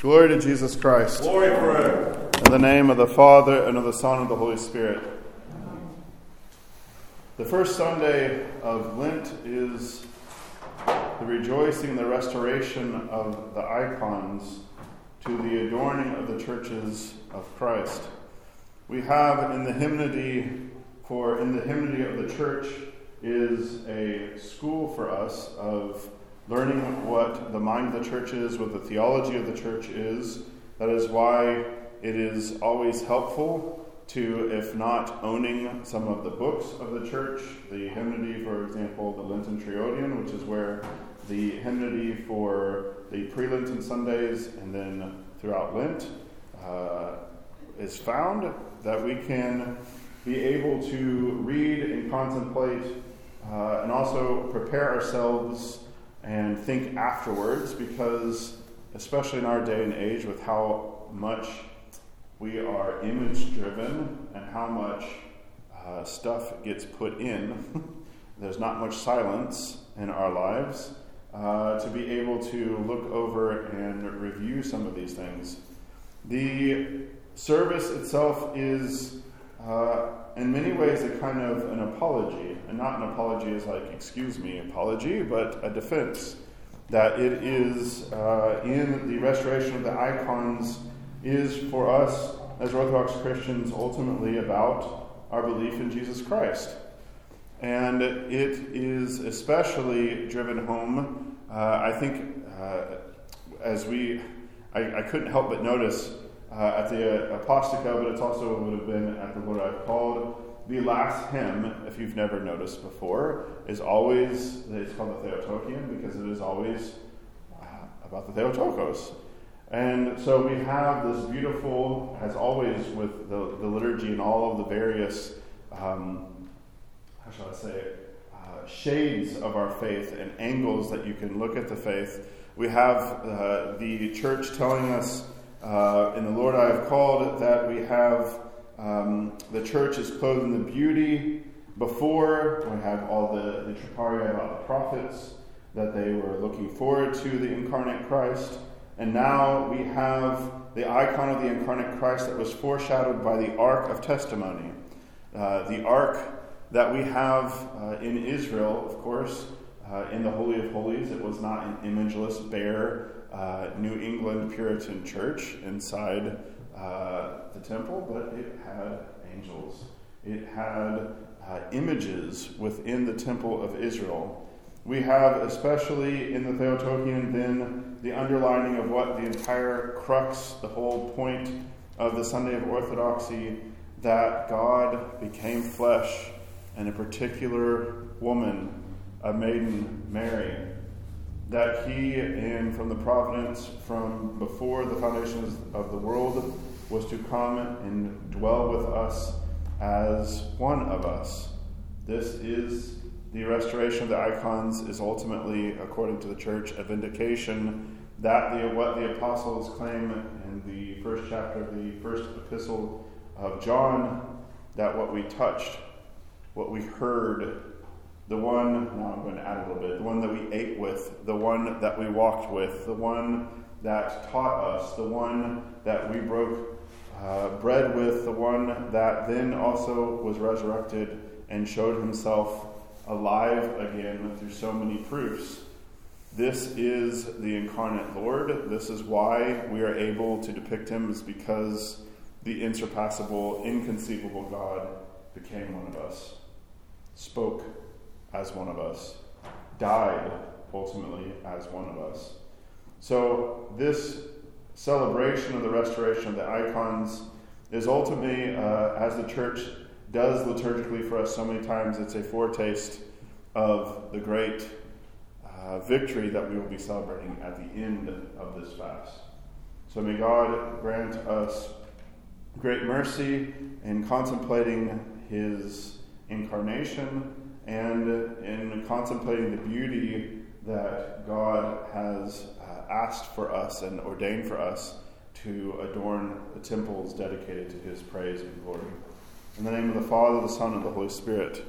Glory to Jesus Christ. Glory forever. In the name of the Father, and of the Son, and of the Holy Spirit. The first Sunday of Lent is the rejoicing, the restoration of the icons to the adorning of the churches of Christ. We have in the hymnody, for in the hymnody of the church is a school for us of learning what the mind of the church is, what the theology of the church is. That is why it is always helpful to, if not owning some of the books of the church, the hymnody, for example, the Lenten Triodion, which is where the hymnody for the pre Lenten Sundays and then throughout Lent uh, is found, that we can be able to read and contemplate uh, and also prepare ourselves and think afterwards because, especially in our day and age, with how much we are image driven and how much uh, stuff gets put in, there's not much silence in our lives. Uh, to be able to look over and review some of these things. The service itself is, uh, in many ways, a kind of an apology, and not an apology as like, excuse me, apology, but a defense. That it is uh, in the restoration of the icons is for us as Orthodox Christians ultimately about our belief in Jesus Christ. And it is especially driven home, uh, I think, uh, as we, I, I, couldn't help but notice uh, at the Aposticha, but it's also would have been at the what I've called. The last hymn, if you've never noticed before, is always, it's called the Theotokon because it is always uh, about the Theotokos. And so we have this beautiful, as always with the, the liturgy and all of the various, um, how shall I say uh, shades of our faith and angles that you can look at the faith. We have uh, the church telling us uh, in the Lord I have called that we have um, the church is clothed in the beauty before. We have all the, the Troparia about the prophets, that they were looking forward to the incarnate Christ. And now we have the icon of the incarnate Christ that was foreshadowed by the Ark of Testimony. Uh, the Ark that we have uh, in Israel, of course, uh, in the Holy of Holies. It was not an imageless, bare uh, New England Puritan church inside uh, the temple, but it had angels. It had uh, images within the temple of Israel. We have, especially in the Theotokon, then the underlining of what the entire crux, the whole point of the Sunday of Orthodoxy, that God became flesh and a particular woman, a maiden, Mary, that he, and from the providence from before the foundations of the world, was to come and dwell with us as one of us. This is the restoration of the icons is ultimately, according to the church, a vindication that the, what the apostles claim in the first chapter of the first epistle of John, that what we touched, what we heard, the one, now I'm going to add a little bit, the one that we ate with, the one that we walked with, the one that taught us, the one that we broke uh, bread with, the one that then also was resurrected and showed himself alive again through so many proofs. This is the incarnate Lord. This is why we are able to depict him, is because the insurpassable, inconceivable God became one of us, spoke as one of us, died ultimately as one of us. So, this celebration of the restoration of the icons is ultimately, uh, as the church does liturgically for us so many times, it's a foretaste of the great uh, victory that we will be celebrating at the end of this fast. So may God grant us great mercy in contemplating his incarnation and in contemplating the beauty that God has uh, asked for us and ordained for us to adorn the temples dedicated to his praise and glory. In the name of the Father, the Son, and the Holy Spirit.